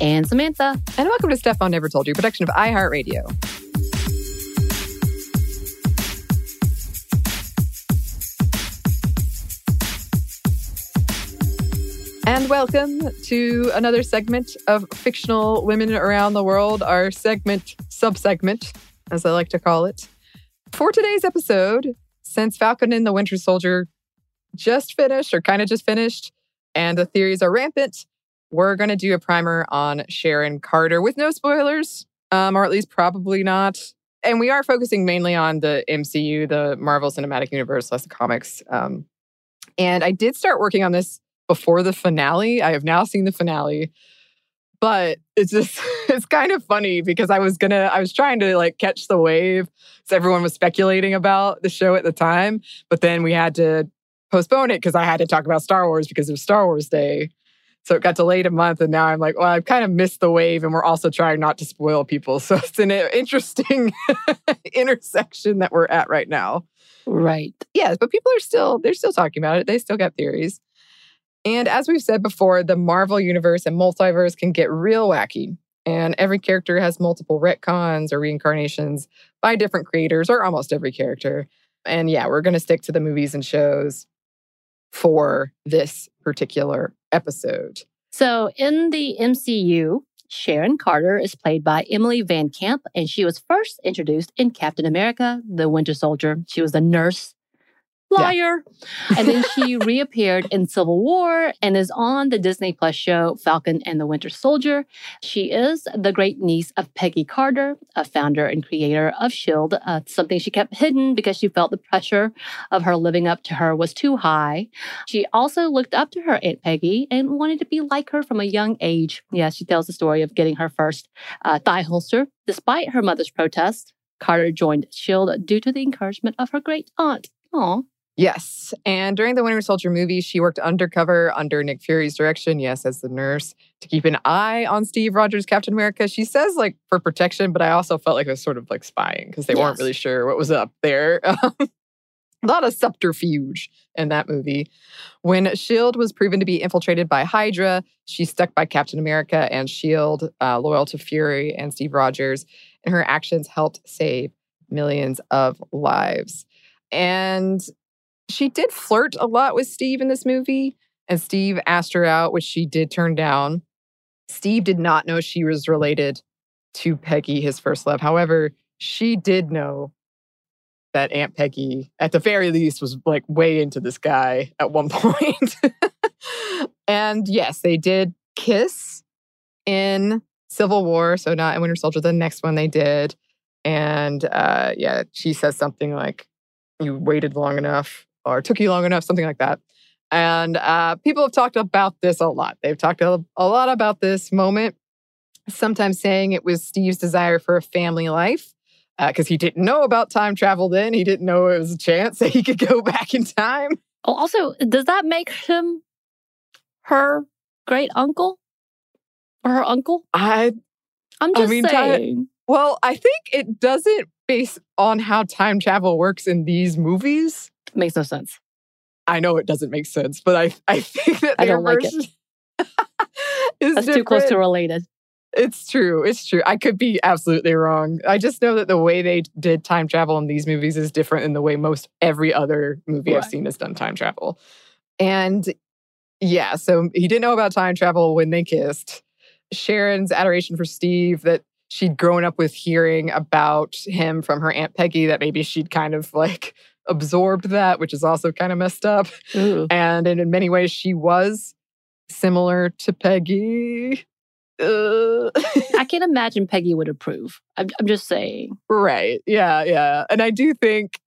And Samantha. And welcome to Stuff Mom Never Told You, production of iHeartRadio. And welcome to another segment of fictional women around the world, our segment, subsegment, as I like to call it. For today's episode, since Falcon and the Winter Soldier just finished, or kind of just finished, and the theories are rampant, we're going to do a primer on Sharon Carter with no spoilers, um, or at least probably not. And we are focusing mainly on the MCU, the Marvel Cinematic Universe, less the comics. Um, and I did start working on this before the finale. I have now seen the finale. But it's just it's kind of funny because I was gonna I was trying to like catch the wave because everyone was speculating about the show at the time, but then we had to postpone it because I had to talk about Star Wars because it was Star Wars Day. So it got delayed a month, and now I'm like, well, I've kind of missed the wave, and we're also trying not to spoil people. So it's an interesting intersection that we're at right now. Right. Yes, but people are still they're still talking about it. They still got theories. And as we've said before, the Marvel universe and multiverse can get real wacky. And every character has multiple retcons or reincarnations by different creators, or almost every character. And yeah, we're going to stick to the movies and shows for this particular episode. So in the MCU, Sharon Carter is played by Emily VanCamp, and she was first introduced in Captain America, the Winter Soldier. She was a nurse liar. Yeah. and then she reappeared in Civil War and is on the Disney Plus show Falcon and the Winter Soldier. She is the great niece of Peggy Carter, a founder and creator of S.H.I.E.L.D., uh, something she kept hidden because she felt the pressure of her living up to her was too high. She also looked up to her Aunt Peggy and wanted to be like her from a young age. Yeah, she tells the story of getting her first uh, thigh holster. Despite her mother's protest, Carter joined S.H.I.E.L.D. due to the encouragement of her great aunt. Aw. Yes. And during the Winter Soldier movie, she worked undercover under Nick Fury's direction, yes, as the nurse, to keep an eye on Steve Rogers, Captain America. She says, like, for protection, but I also felt like it was sort of like spying because they yes. weren't really sure what was up there. a lot of subterfuge in that movie. When S.H.I.E.L.D. was proven to be infiltrated by Hydra, she stuck by Captain America and S.H.I.E.L.D., uh, loyal to Fury and Steve Rogers, and her actions helped save millions of lives. And she did flirt a lot with Steve in this movie, and Steve asked her out, which she did turn down. Steve did not know she was related to Peggy, his first love. However, she did know that Aunt Peggy, at the very least, was like way into this guy at one point. and yes, they did kiss in Civil War, so not in Winter Soldier. The next one they did. And uh, yeah, she says something like, You waited long enough or took you long enough, something like that. And uh, people have talked about this a lot. They've talked a, a lot about this moment, sometimes saying it was Steve's desire for a family life because uh, he didn't know about time travel then. He didn't know it was a chance that he could go back in time. Oh, also, does that make him her great uncle or her uncle? I, I'm just I mean, saying. Ti- well, I think it doesn't base on how time travel works in these movies. Makes no sense. I know it doesn't make sense, but I I think that I don't like it. is That's too close to related. It's true. It's true. I could be absolutely wrong. I just know that the way they did time travel in these movies is different than the way most every other movie I've seen has done time travel. And yeah, so he didn't know about time travel when they kissed. Sharon's adoration for Steve that she'd grown up with hearing about him from her Aunt Peggy, that maybe she'd kind of like absorbed that, which is also kind of messed up. Ooh. And in, many ways, she was similar to Peggy. Uh, I can't imagine Peggy would approve. I'm, I'm just saying. right. Yeah. Yeah. And I do think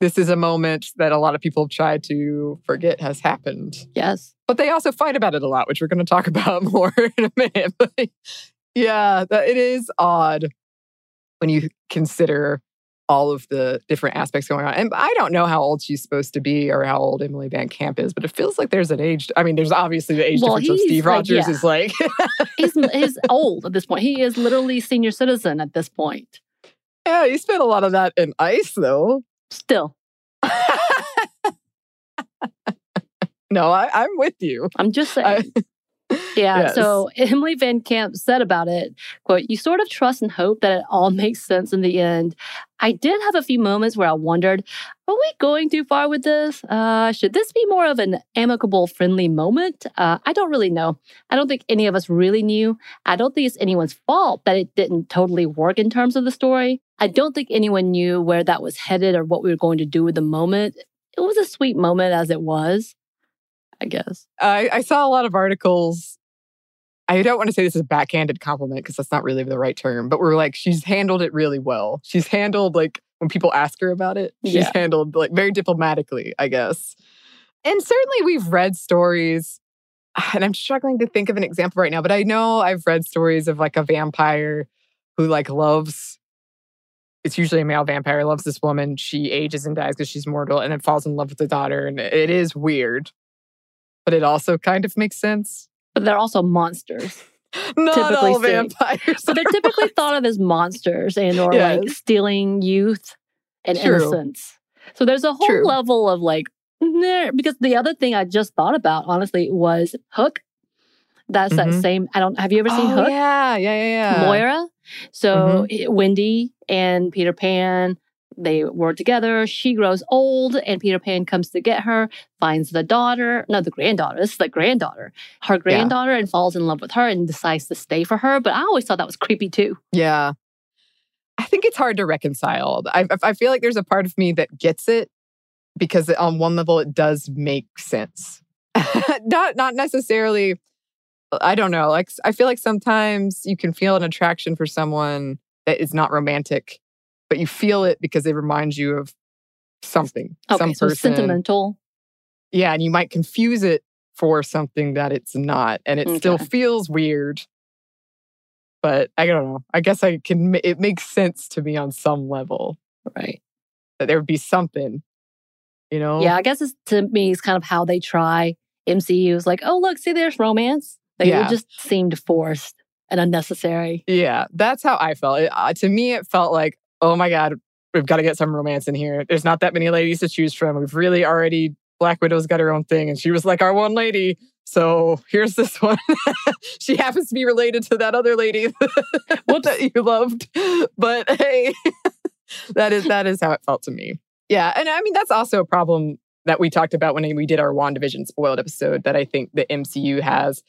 this is a moment that a lot of people have tried to forget has happened. Yes. But they also fight about it a lot, which we're going to talk about more in a minute. But yeah, that, it is odd when you consider all of the different aspects going on. And I don't know how old she's supposed to be or how old Emily VanCamp is, but it feels like there's an age. I mean, there's obviously the age Well, difference of Steve like, Rogers yeah. is like, He's, he's old at this point. He is literally senior citizen at this point. yeah, he spent a lot of that in ice though. Still, no, I, I'm with you. I'm just saying. I- Yeah. Yes. So Emily VanCamp said about it, quote, you sort of trust and hope that it all makes sense in the end. I did have a few moments where I wondered, are we going too far with this? Uh, should this be more of an amicable, friendly moment? Uh, I don't really know. I don't think any of us really knew. I don't think it's anyone's fault that it didn't totally work in terms of the story. I don't think anyone knew where that was headed or what we were going to do with the moment. It was a sweet moment as it was, I guess. I, I saw a lot of articles. I don't want to say this is a backhanded compliment because that's not really the right term, but we're like, she's handled it really well. She's handled, like, when people ask her about it, she's Yeah. handled, like, very diplomatically, I guess. And certainly we've read stories, and I'm struggling to think of an example right now, but I know I've read stories of like a vampire who, like, loves. It's usually a male vampire loves this woman. She ages and dies because she's mortal and then falls in love with the daughter. And it is weird, but it also kind of makes sense. But they're also monsters. Not typically all vampires. But they're typically thought of as monsters and or like stealing youth and True. innocence. So there's a whole True. level of like nah, because the other thing I just thought about honestly was Hook. That's that Mhm. same. I don't. Have you ever seen oh, Hook? Yeah, yeah, yeah, yeah. Moira. So eh, Wendy and Peter Pan, they were together. She grows old, and Peter Pan comes to get her, finds the daughter, no, the granddaughter. This is the granddaughter, her granddaughter, and falls in love with her and decides to stay for her. But I always thought that was creepy too. Yeah. I think it's hard to reconcile. I, I feel like there's a part of me that gets it because on one level it does make sense. not not necessarily I don't know. Like I feel like sometimes you can feel an attraction for someone that is not romantic, but you feel it because it reminds you of something. Okay, some so person. sentimental. Yeah, and you might confuse it for something that it's not, and it still feels weird. But I don't know. I guess I can. It makes sense to me on some level Right. that there would be something, you know. Yeah, I guess it's to me, it's kind of how they try MCU is like, oh, look, see, there's romance. Like, Yeah. It just seemed forced and unnecessary. yeah. That's how I felt. It, uh, to me, it felt like, oh my god, we've got to get some romance in here. There's not that many ladies to choose from. We've really already. Black Widow's got her own thing, and she was like our one lady. So here's this one. she happens to be related to that other lady that you loved. But hey, that is that is how it felt to me. Yeah. And I mean that's also a problem that we talked about when we did our WandaVision spoiled episode that I think the MCU has.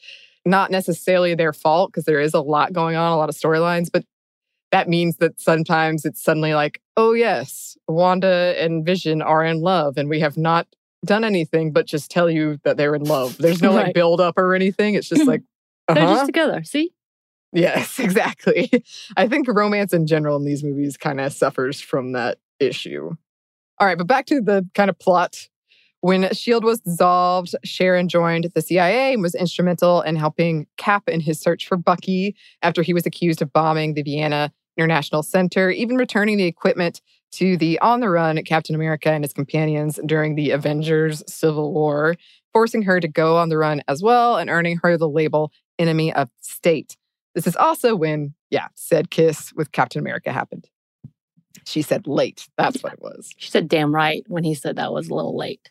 Not necessarily their fault, because there is a lot going on, a lot of storylines, but that means that sometimes it's suddenly like, oh yes, Wanda and Vision are in love, and we have not done anything but just tell you that they're in love. There's no like build up or anything. It's just like, They're uh-huh. just together. See? Yes, exactly. I think romance in general in these movies kind of suffers from that issue. All right, but back to the kind of plot. When S.H.I.E.L.D. was dissolved, Sharon joined the CIA and was instrumental in helping Cap in his search for Bucky after he was accused of bombing the Vienna International Center, even returning the equipment to the on the run Captain America and his companions during the Avengers Civil War, forcing her to go on the run as well and earning her the label Enemy of State. This is also when, yeah, said kiss with Captain America happened. She said late. That's what it was. She said damn right when he said that was a little late.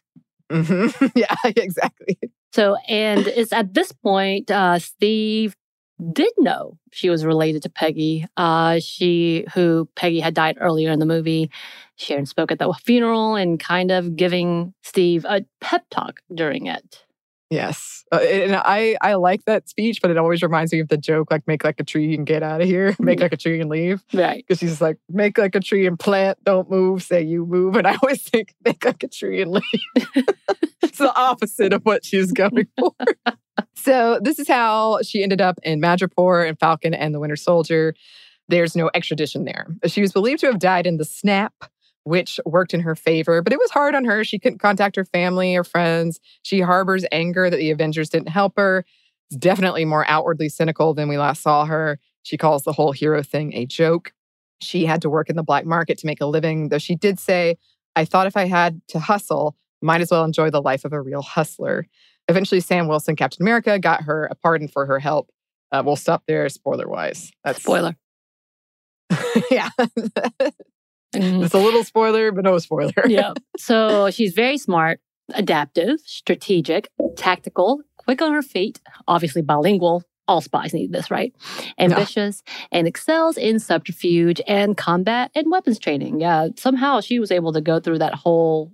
Mhm. yeah, exactly. So, and it's at this point, uh, Steve did know she was related to Peggy. Uh, she, who Peggy had died earlier in the movie. Sharon spoke at the funeral and kind of giving Steve a pep talk during it. Yes. Uh, and I, I like that speech, but it always reminds me of the joke like, make like a tree and get out of here, make like a tree and leave. Right. Because she's like, make like a tree and plant, don't move, say you move. And I always think, make like a tree and leave. it's the opposite of what she's going for. So, this is how she ended up in Madripoor and Falcon and the Winter Soldier. There's no extradition there. She was believed to have died in the snap, which worked in her favor, but it was hard on her. She couldn't contact her family or friends. She harbors anger that the Avengers didn't help her. It's definitely more outwardly cynical than we last saw her. She calls the whole hero thing a joke. She had to work in the black market to make a living, though she did say, I thought if I had to hustle, might as well enjoy the life of a real hustler. Eventually, Sam Wilson, Captain America, got her a pardon for her help. Uh, we'll stop there, spoiler wise. That's Spoiler. yeah. Mhm. it's a little spoiler, but no spoiler. yeah. So she's very smart, adaptive, strategic, tactical, quick on her feet, obviously bilingual. All spies need this, right? Ambitious and excels in subterfuge and combat and weapons training. Yeah. Somehow she was able to go through that whole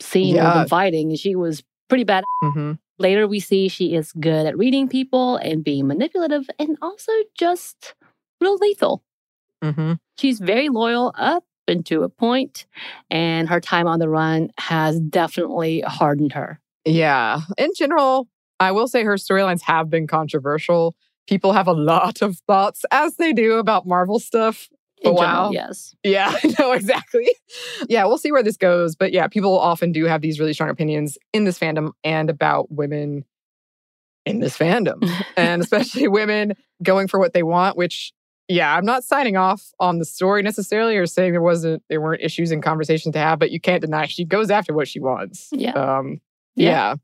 scene of them fighting and she was pretty bad. hmm Later, we see she is good at reading people and being manipulative and also just real lethal. hmm She's very loyal up into a point, and her time on the run has definitely hardened her. Yeah. In general, I will say her storylines have been controversial. People have a lot of thoughts, as they do about Marvel stuff. In Oh, general, wow. yes. Yeah, I know exactly. Yeah, we'll see where this goes. But yeah, people often do have these really strong opinions in this fandom and about women in this fandom, and especially women going for what they want, which yeah, I'm not signing off on the story necessarily or saying there wasn't there weren't issues and conversations to have, but you can't deny she goes after what she wants. Yeah. Um Yeah. yeah.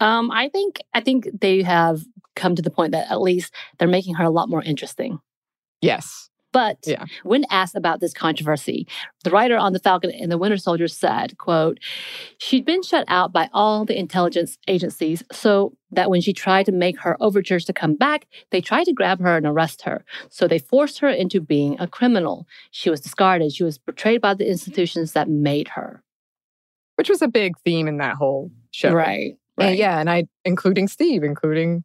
Um, I think I think they have come to the point that at least they're making her a lot more interesting. Yes. But Yeah. when asked about this controversy, the writer on the Falcon and the Winter Soldier said, quote, she'd been shut out by all the intelligence agencies so that when she tried to make her overtures to come back, they tried to grab her and arrest her. So they forced her into being a criminal. She was discarded. She was betrayed by the institutions that made her. Which was a big theme in that whole show. Right. And Right. yeah, and I including Steve, including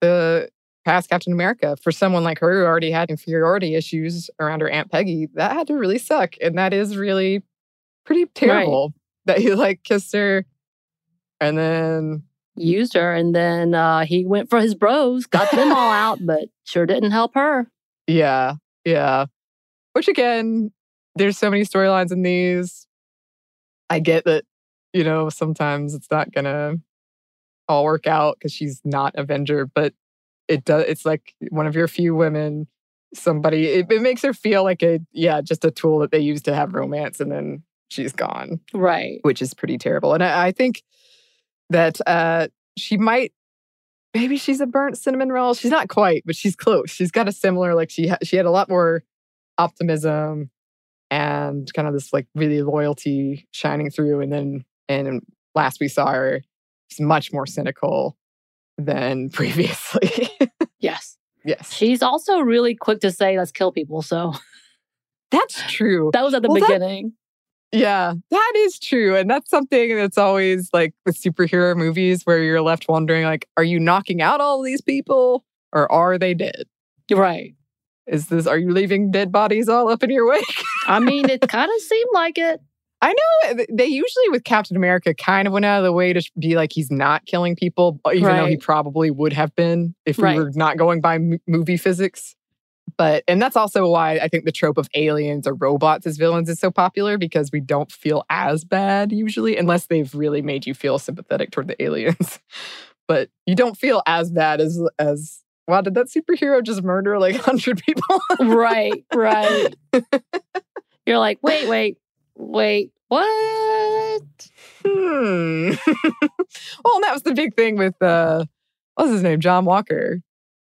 the past Captain America. For someone like her who already had inferiority issues around her Aunt Peggy, that had to really suck. And that is really pretty terrible that he like kissed her and then Used her and then uh, he went for his bros, got them all out, but sure didn't help her. yeah, yeah. Which again, there's so many storylines in these. I get that, you know, sometimes it's not gonna all work out because she's not Avenger, but it does it's like one of your few women, somebody it, it makes her feel like a yeah, just a tool that they use to have romance and then she's gone, Right. which is pretty terrible. And I, I think that uh she might maybe she's a burnt cinnamon roll. She's not quite, but she's close. She's got a similar like she ha- she had a lot more optimism and kind of this like really loyalty shining through. And then and last we saw her, she's much more cynical than previously. Yes. yes, She's also really quick to say, let's kill people. So that's true. that was at the Well, that- beginning. Yeah, that is true. And that's something that's always like with superhero movies where you're left wondering like are you knocking out all these people or are they dead? right. Is this are you leaving dead bodies all up in your wake? I mean, it kind of seemed like it. I know they usually with Captain America kind of went out of the way to be like he's not killing people, even though he probably would have been if Right. we were not going by m- movie physics. But, and that's also why I think the trope of aliens or robots as villains is so popular because we don't feel as bad usually, unless they've really made you feel sympathetic toward the aliens. but you don't feel as bad as, as, wow, did that superhero just murder like 100 people? right, right. You're like, wait, wait, wait, what? Hmm. well, and that was the big thing with, uh, what's his name? John Walker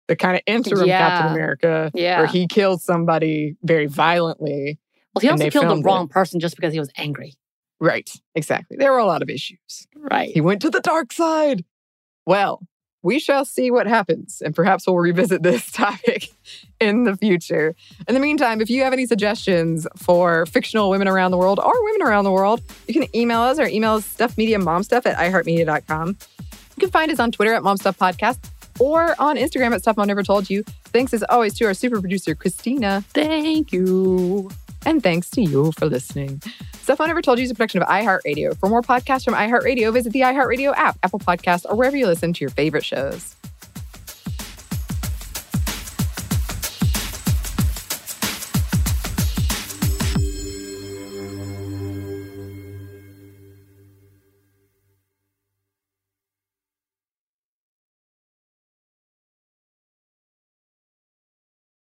the kind of interim Yeah. Captain America, Yeah. where he killed somebody very violently. Well, he also killed the wrong it. person just because he was angry. Right, exactly. There were a lot of issues. Right. He went to the dark side. Well, we shall see what happens, and perhaps we'll revisit this topic in the future. In the meantime, if you have any suggestions for fictional women around the world or women around the world, you can email us. Our email is stuffmediamomstuff at iheartmedia.com. You can find us on Twitter at momstuffpodcast or on Instagram at Stuff Mom Never Told You. Thanks as always to our super producer, Christina. Thank you. And thanks to you for listening. Stuff Mom Never Told You is a production of iHeartRadio. For more podcasts from iHeartRadio, visit the iHeartRadio app, Apple Podcasts, or wherever you listen to your favorite shows.